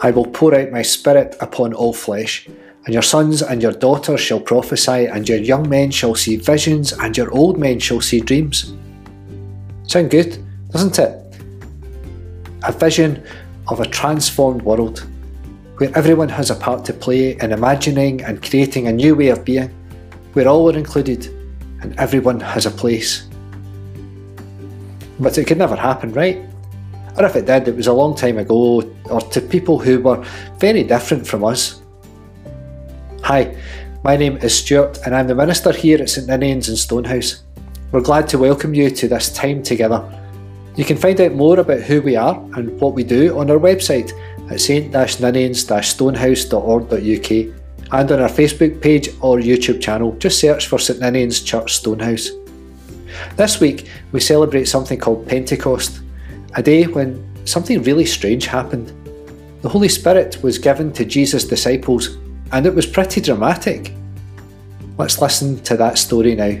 I will pour out my spirit upon all flesh, and your sons and your daughters shall prophesy, and your young men shall see visions, and your old men shall see dreams. Sound good, doesn't it? A vision of a transformed world, where everyone has a part to play in imagining and creating a new way of being, where all are included and everyone has a place. But it could never happen, right? Or if it did, it was a long time ago, or to people who were very different from us. Hi, my name is Stuart, and I'm the minister here at St Ninians and Stonehouse. We're glad to welcome you to this time together. You can find out more about who we are and what we do on our website at st-ninians-stonehouse.org.uk and on our Facebook page or YouTube channel. Just search for St Ninians Church Stonehouse. This week we celebrate something called Pentecost a day when something really strange happened. The Holy Spirit was given to Jesus' disciples, and it was pretty dramatic. Let's listen to that story now.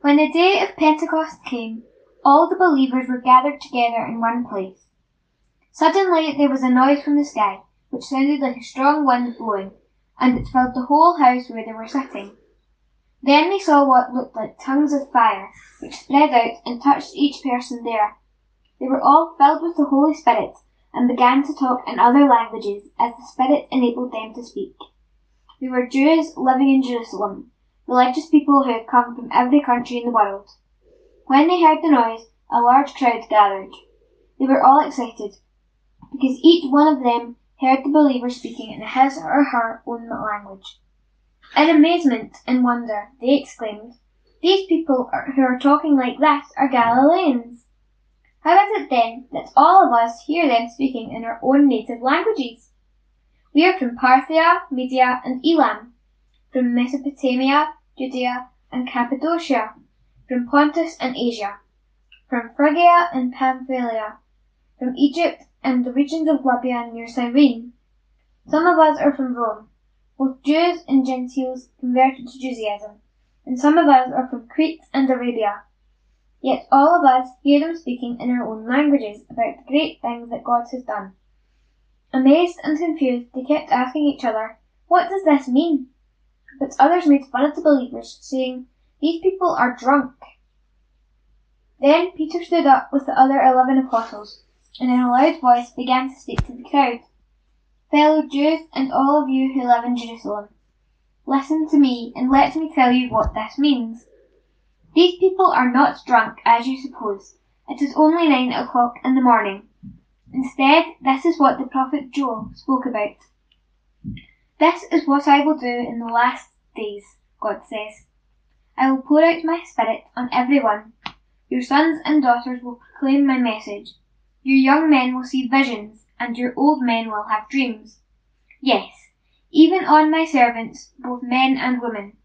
When the day of Pentecost came, all the believers were gathered together in one place. Suddenly there was a noise from the sky, which sounded like a strong wind blowing, and it filled the whole house where they were sitting. Then they saw what looked like tongues of fire, which spread out and touched each person there. They were all filled with the Holy Spirit and began to talk in other languages as the Spirit enabled them to speak. They were Jews living in Jerusalem, religious people who had come from every country in the world. When they heard the noise, a large crowd gathered. They were all excited, because each one of them heard the believer speaking in his or her own language. In amazement and wonder, they exclaimed, These people are, who are talking like this are Galileans. How is it then that all of us hear them speaking in our own native languages? We are from Parthia, Media, and Elam, from Mesopotamia, Judea, and Cappadocia, from Pontus and Asia, from Phrygia and Pamphylia, from Egypt and the regions of Libya near Cyrene. Some of us are from Rome both Jews and Gentiles converted to Judaism, and some of us are from Crete and Arabia. Yet all of us hear them speaking in our own languages about the great things that God has done. Amazed and confused, they kept asking each other, What does this mean? But others made fun of the believers, saying, These people are drunk. Then Peter stood up with the other eleven apostles, and in a loud voice began to speak to the crowd fellow Jews, and all of you who live in Jerusalem. Listen to me, and let me tell you what this means. These people are not drunk, as you suppose. It is only nine o'clock in the morning. Instead, this is what the prophet Joel spoke about. This is what I will do in the last days, God says. I will pour out my spirit on everyone. Your sons and daughters will proclaim my message. Your young men will see visions and your old men will have dreams. Yes, even on my servants, both men and women.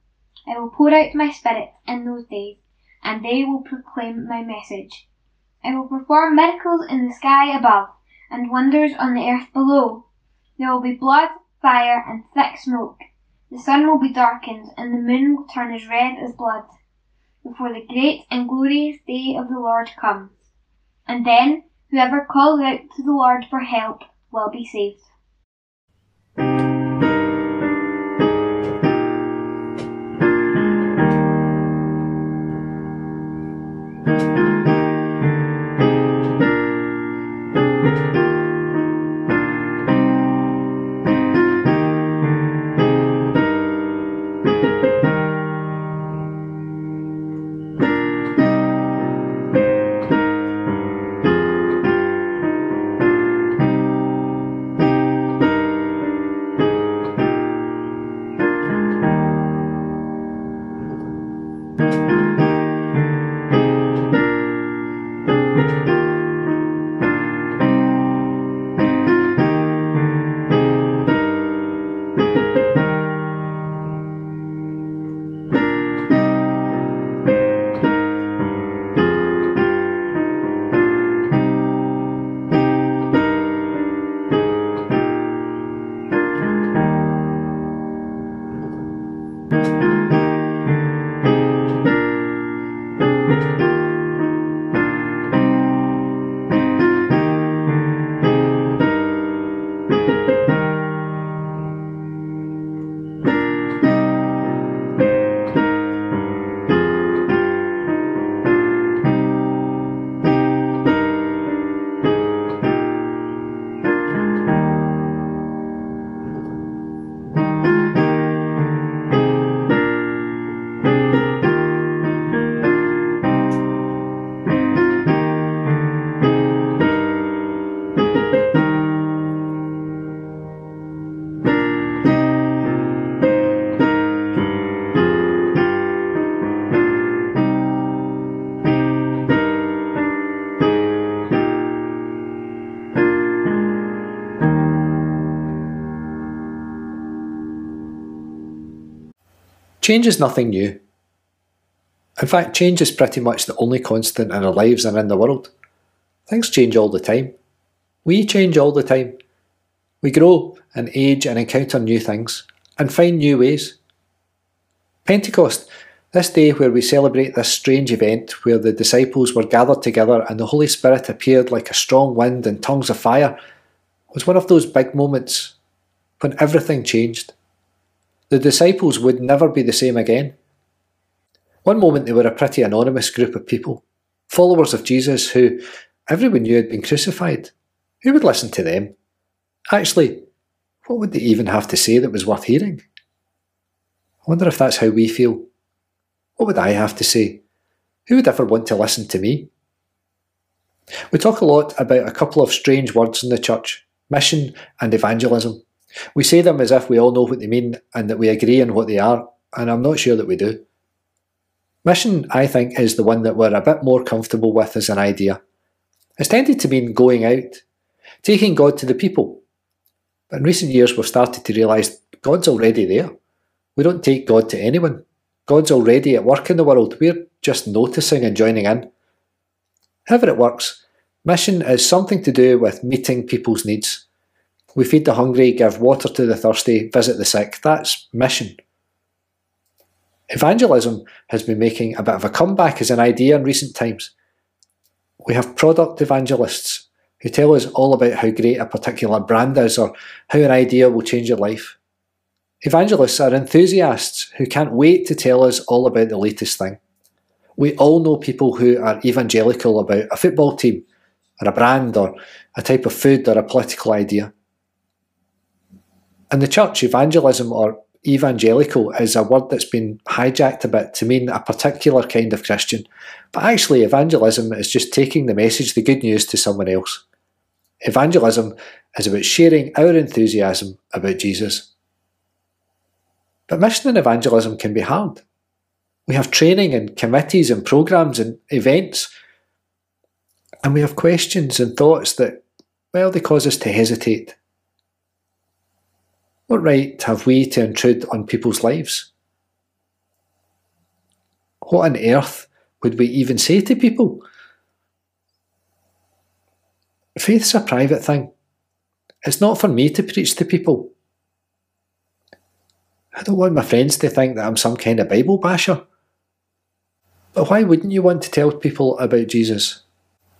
I will pour out my spirit in those days, and they will proclaim my message. I will perform miracles in the sky above, and wonders on the earth below. There will be blood, fire, and thick smoke. The sun will be darkened, and the moon will turn as red as blood, before the great and glorious day of the Lord comes. And then Whoever calls out to the Lord for help will be saved. Change is nothing new. In fact, change is pretty much the only constant in our lives and in the world. Things change all the time. We change all the time. We grow and age and encounter new things and find new ways. Pentecost, this day where we celebrate this strange event where the disciples were gathered together and the Holy Spirit appeared like a strong wind and tongues of fire, was one of those big moments when everything changed. The disciples would never be the same again. One moment they were a pretty anonymous group of people, followers of Jesus who everyone knew had been crucified. Who would listen to them? Actually, what would they even have to say that was worth hearing? I wonder if that's how we feel. What would I have to say? Who would ever want to listen to me? We talk a lot about a couple of strange words in the church mission and evangelism. We say them as if we all know what they mean and that we agree on what they are, and I'm not sure that we do. Mission, I think, is the one that we're a bit more comfortable with as an idea. It's tended to mean going out, taking God to the people. But in recent years, we've started to realise God's already there. We don't take God to anyone. God's already at work in the world. We're just noticing and joining in. However, it works, mission is something to do with meeting people's needs. We feed the hungry, give water to the thirsty, visit the sick. That's mission. Evangelism has been making a bit of a comeback as an idea in recent times. We have product evangelists who tell us all about how great a particular brand is or how an idea will change your life. Evangelists are enthusiasts who can't wait to tell us all about the latest thing. We all know people who are evangelical about a football team, or a brand, or a type of food, or a political idea. In the church, evangelism or evangelical is a word that's been hijacked a bit to mean a particular kind of Christian, but actually, evangelism is just taking the message, the good news, to someone else. Evangelism is about sharing our enthusiasm about Jesus. But mission and evangelism can be hard. We have training and committees and programs and events, and we have questions and thoughts that, well, they cause us to hesitate. What right have we to intrude on people's lives? What on earth would we even say to people? Faith's a private thing. It's not for me to preach to people. I don't want my friends to think that I'm some kind of Bible basher. But why wouldn't you want to tell people about Jesus?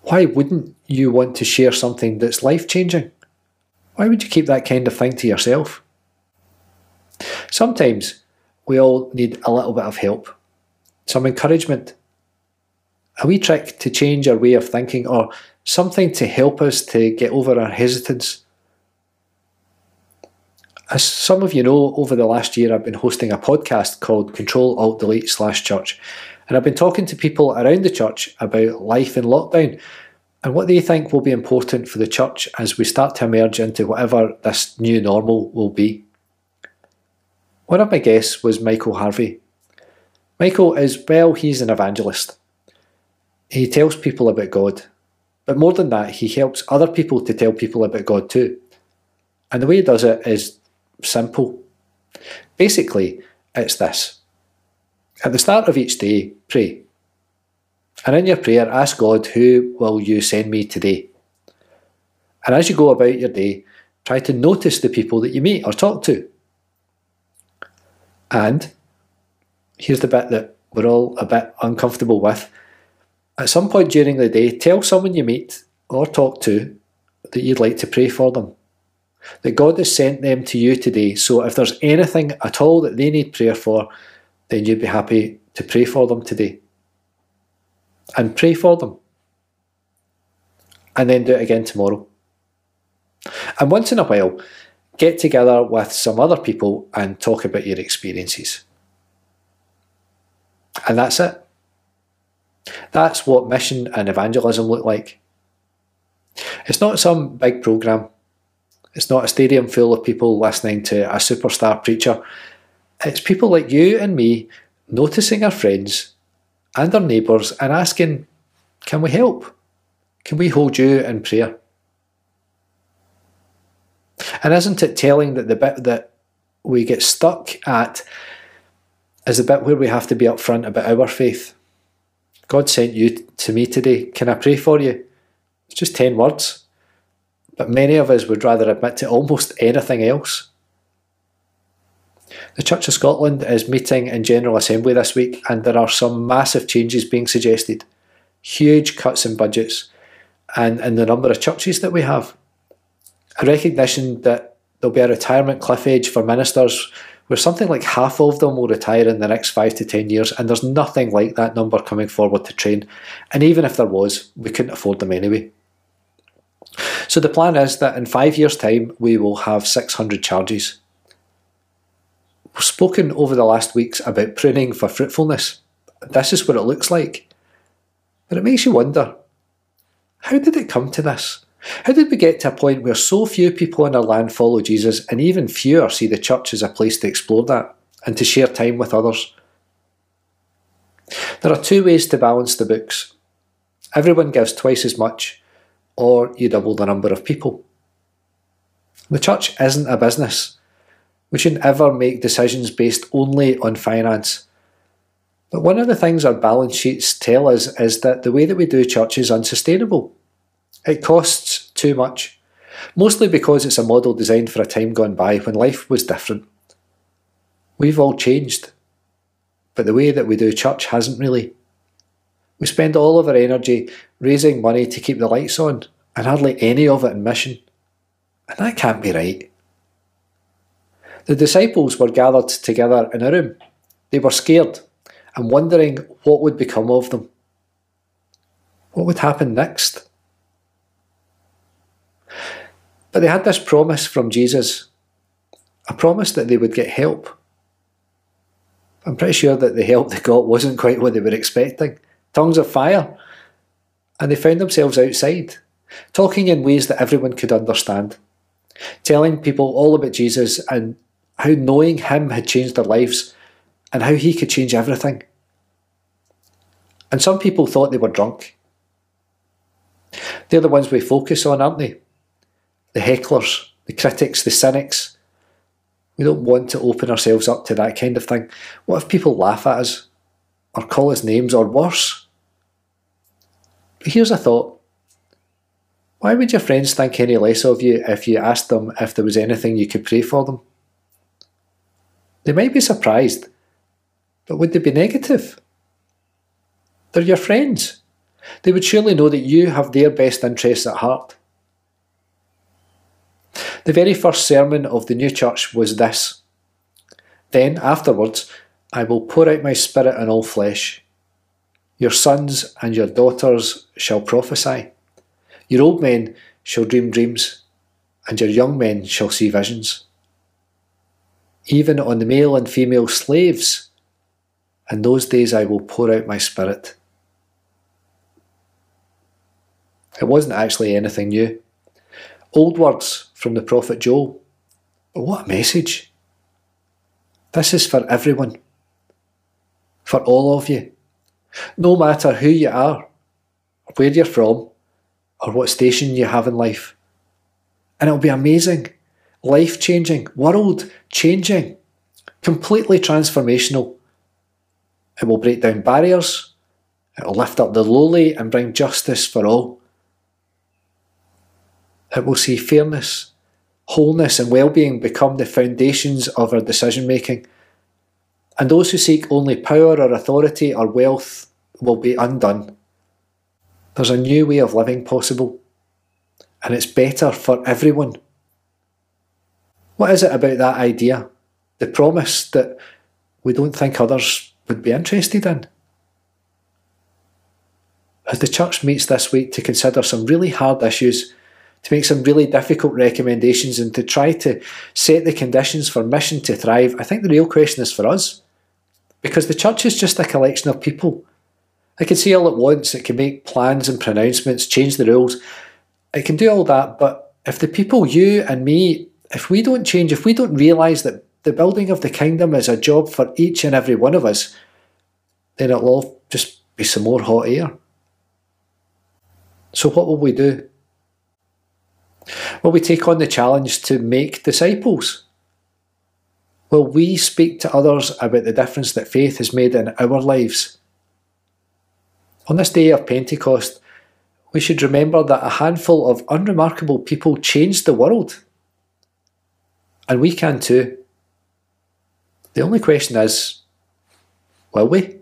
Why wouldn't you want to share something that's life changing? Why would you keep that kind of thing to yourself? Sometimes we all need a little bit of help, some encouragement, a wee trick to change our way of thinking, or something to help us to get over our hesitance. As some of you know, over the last year I've been hosting a podcast called Control Alt Delete slash Church, and I've been talking to people around the church about life in lockdown and what they think will be important for the church as we start to emerge into whatever this new normal will be. One of my guests was Michael Harvey. Michael is, well, he's an evangelist. He tells people about God. But more than that, he helps other people to tell people about God too. And the way he does it is simple. Basically, it's this. At the start of each day, pray. And in your prayer, ask God, Who will you send me today? And as you go about your day, try to notice the people that you meet or talk to. And here's the bit that we're all a bit uncomfortable with at some point during the day, tell someone you meet or talk to that you'd like to pray for them. That God has sent them to you today, so if there's anything at all that they need prayer for, then you'd be happy to pray for them today. And pray for them. And then do it again tomorrow. And once in a while, get together with some other people and talk about your experiences. And that's it. That's what mission and evangelism look like. It's not some big programme. It's not a stadium full of people listening to a superstar preacher. It's people like you and me noticing our friends and our neighbours and asking, Can we help? Can we hold you in prayer? And isn't it telling that the bit that we get stuck at is the bit where we have to be upfront about our faith. God sent you to me today. Can I pray for you? It's just 10 words. But many of us would rather admit to almost anything else. The Church of Scotland is meeting in General Assembly this week, and there are some massive changes being suggested. Huge cuts in budgets and in the number of churches that we have. A recognition that there'll be a retirement cliff edge for ministers where something like half of them will retire in the next five to ten years, and there's nothing like that number coming forward to train. And even if there was, we couldn't afford them anyway. So the plan is that in five years' time, we will have 600 charges. We've spoken over the last weeks about pruning for fruitfulness. This is what it looks like. And it makes you wonder how did it come to this? How did we get to a point where so few people in our land follow Jesus and even fewer see the church as a place to explore that and to share time with others? There are two ways to balance the books. Everyone gives twice as much, or you double the number of people. The church isn't a business. We shouldn't ever make decisions based only on finance. But one of the things our balance sheets tell us is that the way that we do church is unsustainable. It costs too much, mostly because it's a model designed for a time gone by when life was different. We've all changed, but the way that we do church hasn't really. We spend all of our energy raising money to keep the lights on, and hardly any of it in mission. And that can't be right. The disciples were gathered together in a room. They were scared and wondering what would become of them. What would happen next? But they had this promise from Jesus a promise that they would get help. I'm pretty sure that the help they got wasn't quite what they were expecting tongues of fire. And they found themselves outside, talking in ways that everyone could understand, telling people all about Jesus and how knowing him had changed their lives and how he could change everything. And some people thought they were drunk. They're the ones we focus on, aren't they? The hecklers, the critics, the cynics. We don't want to open ourselves up to that kind of thing. What if people laugh at us, or call us names, or worse? But here's a thought. Why would your friends think any less of you if you asked them if there was anything you could pray for them? They might be surprised, but would they be negative? They're your friends. They would surely know that you have their best interests at heart. The very first sermon of the new church was this Then, afterwards, I will pour out my spirit on all flesh. Your sons and your daughters shall prophesy. Your old men shall dream dreams, and your young men shall see visions. Even on the male and female slaves, in those days I will pour out my spirit. It wasn't actually anything new. Old words from the prophet Joel. But what a message! This is for everyone. For all of you. No matter who you are, where you're from, or what station you have in life. And it'll be amazing, life changing, world changing, completely transformational. It will break down barriers, it will lift up the lowly and bring justice for all. It will see fairness, wholeness, and well being become the foundations of our decision making. And those who seek only power or authority or wealth will be undone. There's a new way of living possible, and it's better for everyone. What is it about that idea, the promise that we don't think others would be interested in? As the church meets this week to consider some really hard issues to make some really difficult recommendations and to try to set the conditions for mission to thrive, I think the real question is for us. Because the church is just a collection of people. It can say all at once, it can make plans and pronouncements, change the rules, it can do all that, but if the people, you and me, if we don't change, if we don't realise that the building of the kingdom is a job for each and every one of us, then it'll all just be some more hot air. So, what will we do? Will we take on the challenge to make disciples? Will we speak to others about the difference that faith has made in our lives? On this day of Pentecost, we should remember that a handful of unremarkable people changed the world. And we can too. The only question is will we?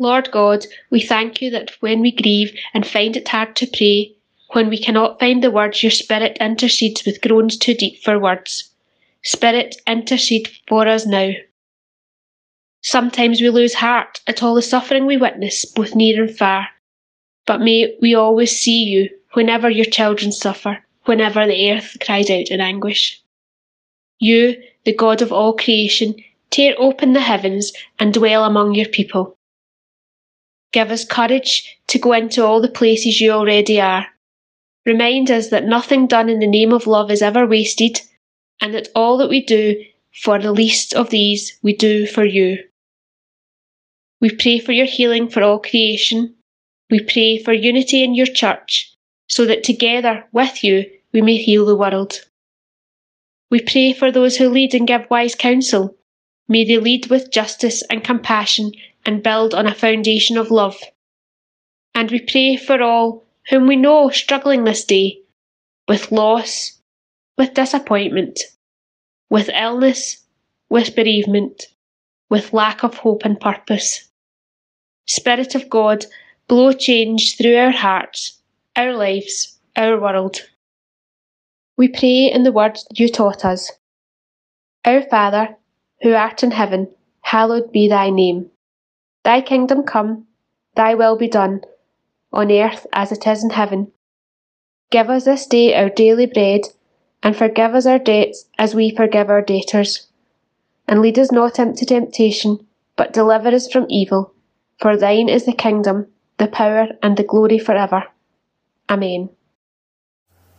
Lord God, we thank you that when we grieve and find it hard to pray, when we cannot find the words, your Spirit intercedes with groans too deep for words. Spirit, intercede for us now. Sometimes we lose heart at all the suffering we witness, both near and far. But may we always see you whenever your children suffer, whenever the earth cries out in anguish. You, the God of all creation, tear open the heavens and dwell among your people. Give us courage to go into all the places you already are. Remind us that nothing done in the name of love is ever wasted, and that all that we do for the least of these we do for you. We pray for your healing for all creation. We pray for unity in your church, so that together with you we may heal the world. We pray for those who lead and give wise counsel. May they lead with justice and compassion and build on a foundation of love. And we pray for all whom we know struggling this day with loss, with disappointment, with illness, with bereavement, with lack of hope and purpose. Spirit of God, blow change through our hearts, our lives, our world. We pray in the words you taught us. Our Father, who art in heaven, hallowed be thy name. Thy kingdom come, thy will be done, on earth as it is in heaven. Give us this day our daily bread, and forgive us our debts as we forgive our debtors. And lead us not into temptation, but deliver us from evil. For thine is the kingdom, the power, and the glory for ever. Amen.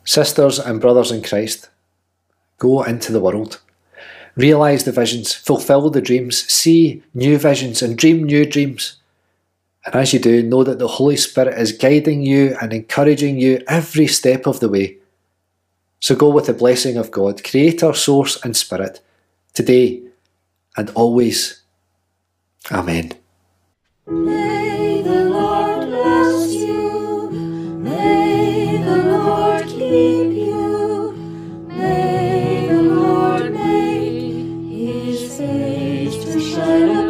Sisters and brothers in Christ, go into the world Realise the visions, fulfill the dreams, see new visions, and dream new dreams. And as you do, know that the Holy Spirit is guiding you and encouraging you every step of the way. So go with the blessing of God, Creator, Source, and Spirit, today and always. Amen. to shine.